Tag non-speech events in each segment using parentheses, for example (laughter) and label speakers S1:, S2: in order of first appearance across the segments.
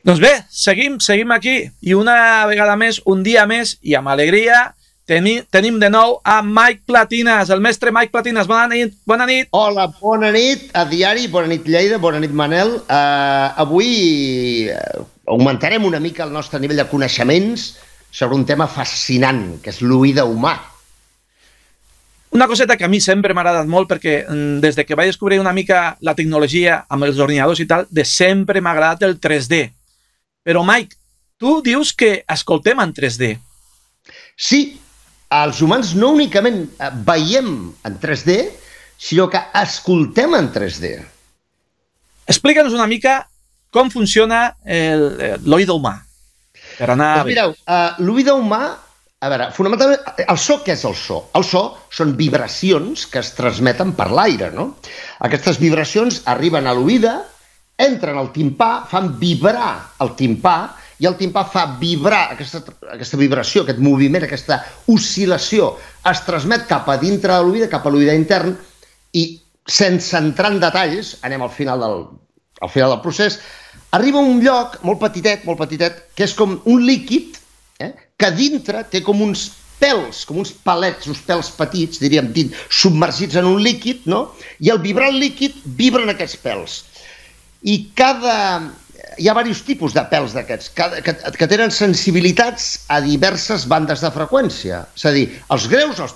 S1: Doncs bé, seguim, seguim aquí. I una vegada més, un dia més, i amb alegria, tenim, tenim de nou a Mike Platinas, el mestre Mike Platinas. Bona nit, bona nit.
S2: Hola, bona nit a Diari, bona nit Lleida, bona nit Manel. Uh, avui uh, augmentarem una mica el nostre nivell de coneixements sobre un tema fascinant, que és l'oïda humà.
S1: Una coseta que a mi sempre m'ha agradat molt perquè mm, des de que vaig descobrir una mica la tecnologia amb els ordinadors i tal, de sempre m'ha agradat el 3D. Però, Mike, tu dius que escoltem en 3D.
S2: Sí, els humans no únicament eh, veiem en 3D, sinó que escoltem en 3D.
S1: Explica'ns una mica com funciona l'oïda humà.
S2: Per anar... Pues mireu, uh, l'oïda humà a veure, fonamentalment, el so què és el so? El so són vibracions que es transmeten per l'aire, no? Aquestes vibracions arriben a l'oïda, entren al timpà, fan vibrar el timpà, i el timpà fa vibrar aquesta, aquesta vibració, aquest moviment, aquesta oscil·lació, es transmet cap a dintre de l'oïda, cap a l'oïda intern, i sense entrar en detalls, anem al final del, al final del procés, arriba a un lloc molt petitet, molt petitet, que és com un líquid eh, que dintre té com uns pèls, com uns palets, uns pèls petits, diríem, dit, submergits en un líquid, no? I al vibrar el líquid, vibren aquests pèls. I cada... Hi ha diversos tipus de pèls d'aquests, que, que, que tenen sensibilitats a diverses bandes de freqüència. És a dir, els greus els,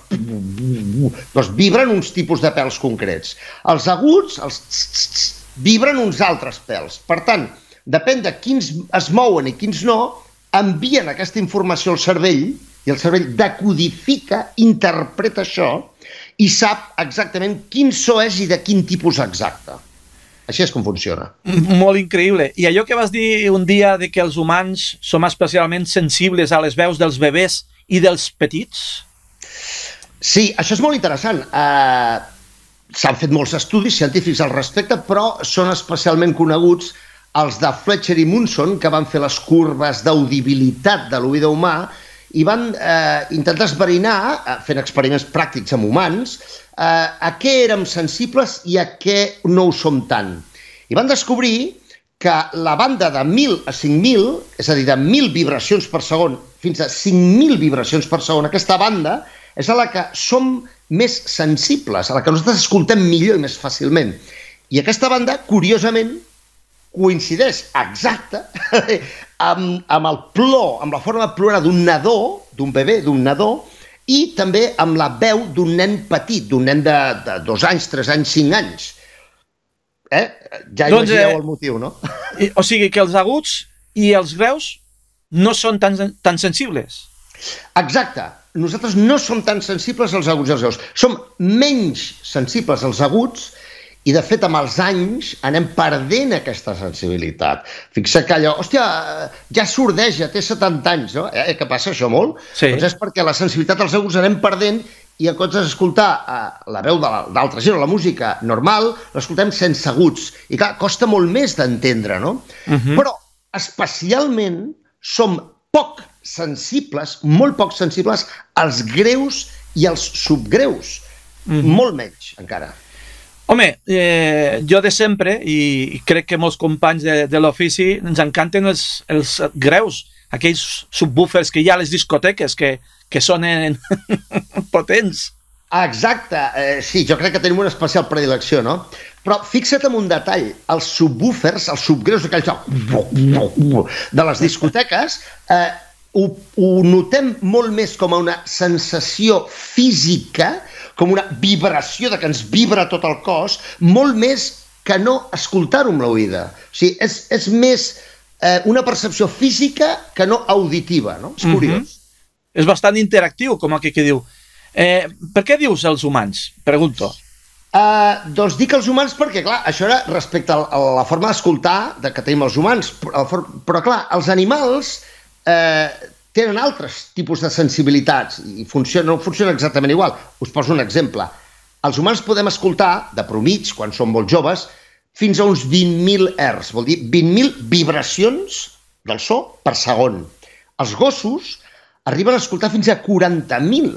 S2: doncs vibren uns tipus de pèls concrets. Els aguts els vibren uns altres pèls. Per tant, depèn de quins es mouen i quins no, envien aquesta informació al cervell i el cervell decodifica, interpreta això i sap exactament quin so és i de quin tipus exacte. Així és com funciona.
S1: Molt increïble. I allò que vas dir un dia de que els humans som especialment sensibles a les veus dels bebès i dels petits?
S2: Sí, això és molt interessant. Uh, S'han fet molts estudis científics al respecte, però són especialment coneguts els de Fletcher i Munson, que van fer les curves d'audibilitat de l'oïda humà, i van eh, intentar esverinar, eh, fent experiments pràctics amb humans, eh, a què érem sensibles i a què no ho som tant. I van descobrir que la banda de 1.000 a 5.000, és a dir, de 1.000 vibracions per segon fins a 5.000 vibracions per segon, aquesta banda és a la que som més sensibles, a la que nosaltres escoltem millor i més fàcilment. I aquesta banda, curiosament, coincideix exacte (laughs) amb, amb el plor, amb la forma de plorar d'un nadó, d'un bebè, d'un nadó, i també amb la veu d'un nen petit, d'un nen de, de dos anys, tres anys, cinc anys. Eh? Ja doncs, imagineu eh, el motiu, no? (laughs)
S1: I, o sigui que els aguts i els greus no són tan, tan sensibles.
S2: Exacte. Nosaltres no som tan sensibles als aguts i als greus. Som menys sensibles als aguts i, de fet, amb els anys anem perdent aquesta sensibilitat. Fixa que allò, hòstia, ja sordeja, té 70 anys, no? Eh, què passa això molt? Sí. Doncs és perquè la sensibilitat dels aguts anem perdent i en comptes d'escoltar eh, la veu d'altra gent o la música normal, l'escoltem sense aguts. I clar, costa molt més d'entendre, no? Uh mhm. -huh. Però, especialment, som poc sensibles, molt poc sensibles, als greus i als subgreus. Uh mhm. -huh. Molt menys, encara.
S1: Home, eh, jo de sempre, i crec que molts companys de, de l'ofici, ens encanten els, els greus, aquells subwoofers que hi ha a les discoteques, que, que sonen (laughs) potents.
S2: Exacte, eh, sí, jo crec que tenim una especial predilecció, no? Però fixa't en un detall, els subwoofers, els subgreus, aquells de les discoteques, eh, ho, ho notem molt més com a una sensació física com una vibració de que ens vibra tot el cos, molt més que no escoltar-ho amb l'oïda. O sigui, és, és més eh, una percepció física que no auditiva, no? És mhm. curiós. Mm -hmm.
S1: És bastant interactiu, com aquell que diu. Eh, per què dius els humans? Pregunto.
S2: Uh, doncs dic els humans perquè, clar, això era respecte a, a la forma d'escoltar de que tenim els humans, però, però clar, els animals eh, tenen altres tipus de sensibilitats i funciona, no funciona exactament igual. Us poso un exemple. Els humans podem escoltar, de promig, quan som molt joves, fins a uns 20.000 Hz, vol dir 20.000 vibracions del so per segon. Els gossos arriben a escoltar fins a 40.000,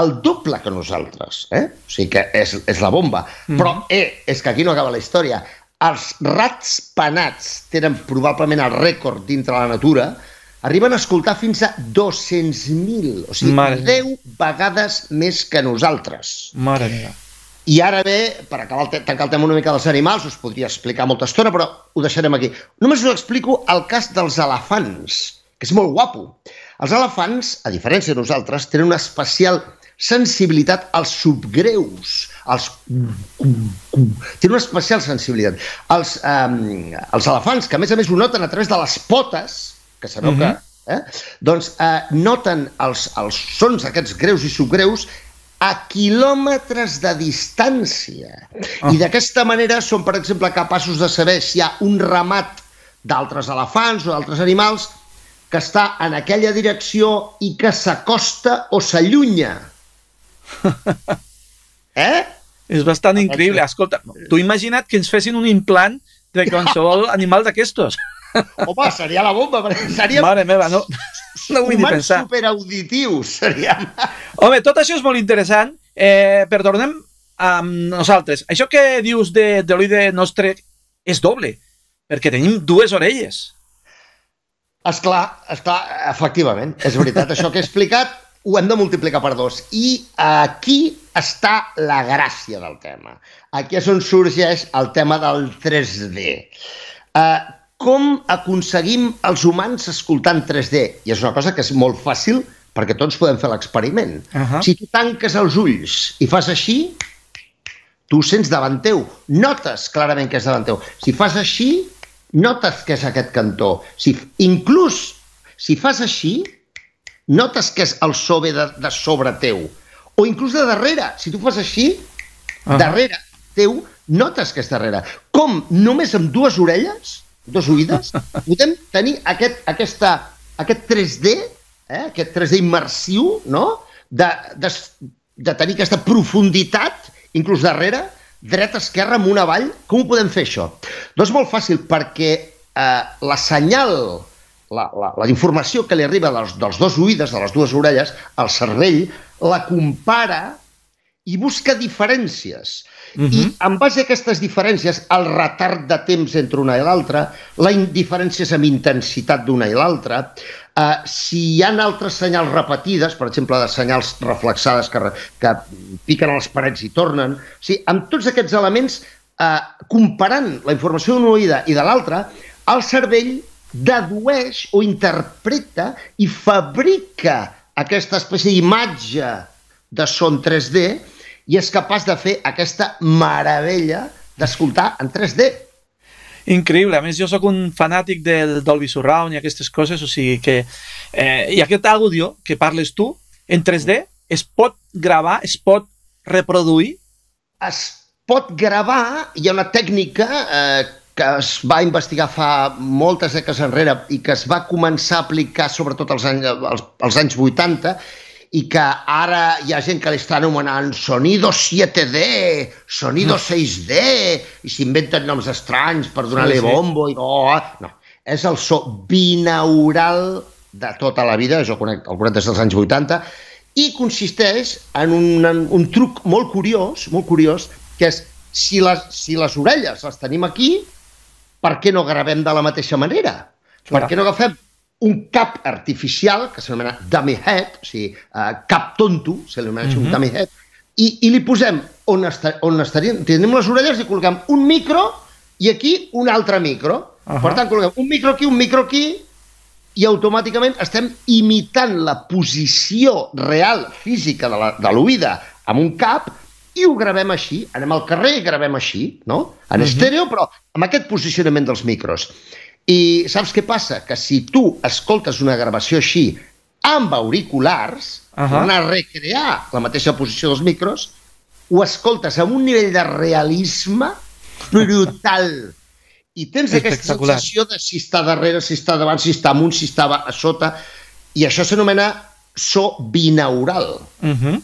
S2: el doble que nosaltres. Eh? O sigui que és, és la bomba. Mm. Però eh, és que aquí no acaba la història. els rats penats tenen probablement el rècord dintre la natura, arriben a escoltar fins a 200.000, o sigui, Mare 10 vegades més que nosaltres.
S1: Mare meva.
S2: I ara bé, per acabar el tancar el tema una mica dels animals, us podria explicar molta estona, però ho deixarem aquí. Només us explico el cas dels elefants, que és molt guapo. Els elefants, a diferència de nosaltres, tenen una especial sensibilitat als subgreus, als... Tenen una especial sensibilitat. Els, um, els elefants, que a més a més ho noten a través de les potes, que sabeu mm -hmm. que... Mhm. Eh? Doncs eh, noten els, els sons aquests greus i subgreus a quilòmetres de distància. Oh. I d'aquesta manera són, per exemple, capaços de saber si hi ha un ramat d'altres elefants o d'altres animals que està en aquella direcció i que s'acosta o s'allunya. (laughs)
S1: Eh? És bastant increïble. Escolta, tu imagina't que ens fessin un implant de qualsevol (laughs) animal d'aquestos.
S2: Home, seria la bomba, seria...
S1: Mare meva, no, no vull ni pensar.
S2: superauditius, seria...
S1: Home, tot això és molt interessant, eh, però tornem amb nosaltres. Això que dius de, de l'oïde nostre és doble, perquè tenim dues orelles.
S2: Esclar, esclar, efectivament, és veritat. Això que he explicat ho hem de multiplicar per dos. I aquí està la gràcia del tema. Aquí és on sorgeix el tema del 3D. Uh, eh, com aconseguim els humans escoltant 3D? I és una cosa que és molt fàcil perquè tots podem fer l'experiment. Uh -huh. Si tu tanques els ulls i fas així, tu sents davant teu. Notes clarament que és davant teu. Si fas així, notes que és aquest cantó. Si, inclús si fas així, notes que és el so ve de, de sobre teu. O inclús de darrere. Si tu fas així, uh -huh. darrere teu, notes que és darrere. Com només amb dues orelles, dues oïdes, podem tenir aquest, aquesta, aquest 3D, eh? aquest 3D immersiu, no? de, de, de tenir aquesta profunditat, inclús darrere, dreta, esquerra, amunt, avall. Com ho podem fer, això? Doncs molt fàcil, perquè eh, la senyal la, la, la informació que li arriba dels, dels dos oïdes, de les dues orelles, al cervell, la compara i busca diferències. Uh -huh. I mhm. en base a aquestes diferències, el retard de temps entre una i l'altra, la diferències amb intensitat d'una i l'altra, eh, si hi ha altres senyals repetides, per exemple, de senyals reflexades que, que piquen a les parets i tornen, o sigui, amb tots aquests elements, eh, comparant la informació d'una oïda i de l'altra, el cervell dedueix o interpreta i fabrica aquesta espècie d'imatge de son 3D i és capaç de fer aquesta meravella d'escoltar en 3D.
S1: Increïble. A més, jo sóc un fanàtic del Dolby Surround i aquestes coses, o sigui que... Eh, I aquest àudio que parles tu, en 3D, es pot gravar, es pot reproduir?
S2: Es pot gravar, hi ha una tècnica eh, que es va investigar fa moltes dècades enrere i que es va començar a aplicar sobretot als anys, als, als anys 80 i que ara hi ha gent que l'està anomenant sonido 7D, sonido 6D, i s'inventen noms estranys per donar-li sí, sí. bombo i no, no. És el so binaural de tota la vida, jo conec, el conec des dels anys 80, i consisteix en un, en un truc molt curiós, molt curiós, que és si les, si les orelles les tenim aquí, per què no gravem de la mateixa manera? Clar. Per què no agafem un cap artificial, que s'anomena dummy head, o sigui, uh, cap tonto, se li anomena uh -huh. un mhm. dummy head, i, i li posem on, esta, on estaríem, tenim les orelles i col·loquem un micro i aquí un altre micro. Uh -huh. Per tant, col·loquem un micro aquí, un micro aquí, i automàticament estem imitant la posició real, física de l'oïda amb un cap i ho gravem així, anem al carrer i gravem així, no? En uh -huh. estèreo, però amb aquest posicionament dels micros. I saps què passa? Que si tu escoltes una gravació així amb auriculars, uh -huh. tornar a recrear la mateixa posició dels micros, ho escoltes amb un nivell de realisme brutal. I tens aquesta sensació de si està darrere, si està davant, si està amunt, si està a sota, i això s'anomena so binaural.
S1: Uh -huh.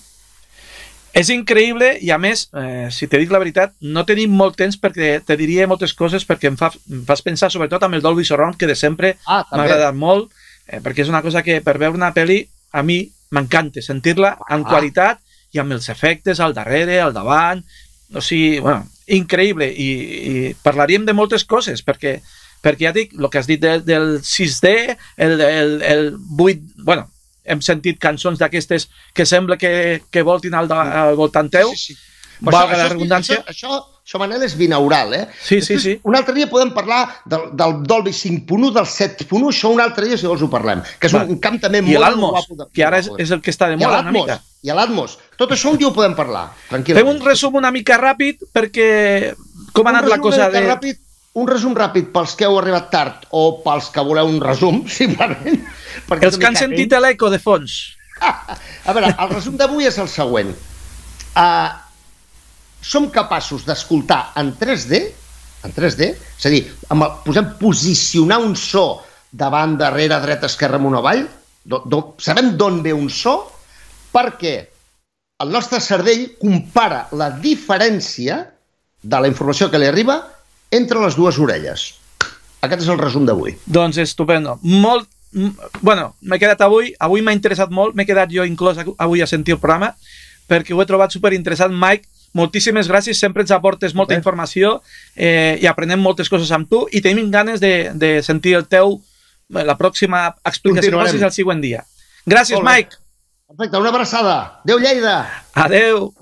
S1: És increïble i, a més, eh, si te dic la veritat, no tenim molt temps perquè te diria moltes coses perquè em, fa, em fas pensar sobretot amb el Dolby Surround, que de sempre ah, m'ha agradat molt, eh, perquè és una cosa que per veure una pel·li a mi m'encanta, sentir-la en ah. qualitat i amb els efectes al darrere, al davant, o sigui, bueno, increïble, i, i parlaríem de moltes coses, perquè, perquè ja dic, el que has dit de, del 6D, el, el, el 8, bueno, hem sentit cançons d'aquestes que sembla que, que voltin al, al voltant teu, sí, sí. valga la redundància.
S2: Això, això, això, Manel, és binaural, eh?
S1: Sí, sí, sí.
S2: Un altre dia podem parlar del, del Dolby 5.1, del 7.1, això un altre dia si vols ho parlem, que és Va. un camp també
S1: I molt guapo. De... que ara és, és el que està de moda una mica.
S2: I l'Atmos. Tot això un dia ho podem parlar,
S1: tranquil·lament. Fem un resum una mica ràpid perquè com ha anat la cosa de...
S2: Ràpid, un resum ràpid pels que heu arribat tard o pels que voleu un resum, (laughs) simplement.
S1: Els que han sentit l'eco de fons. (laughs)
S2: a veure, el resum d'avui és el següent. Uh, som capaços d'escoltar en 3D, en 3D, és a dir, amb el, posem posicionar un so davant, darrere, dreta, esquerra, amunt o avall, do, do, sabem d'on ve un so, perquè el nostre cervell compara la diferència de la informació que li arriba entre les dues orelles. Aquest és el resum d'avui.
S1: Doncs estupendo. Molt, bueno, m'he quedat avui, avui m'ha interessat molt, m'he quedat jo inclòs avui a sentir el programa, perquè ho he trobat super interessant. Mike, moltíssimes gràcies, sempre ens aportes molta Bé. informació eh, i aprenem moltes coses amb tu i tenim ganes de, de sentir el teu, la pròxima explicació que el següent dia. Gràcies, Mike.
S2: Perfecte, una abraçada. Adéu, Lleida.
S1: Adéu.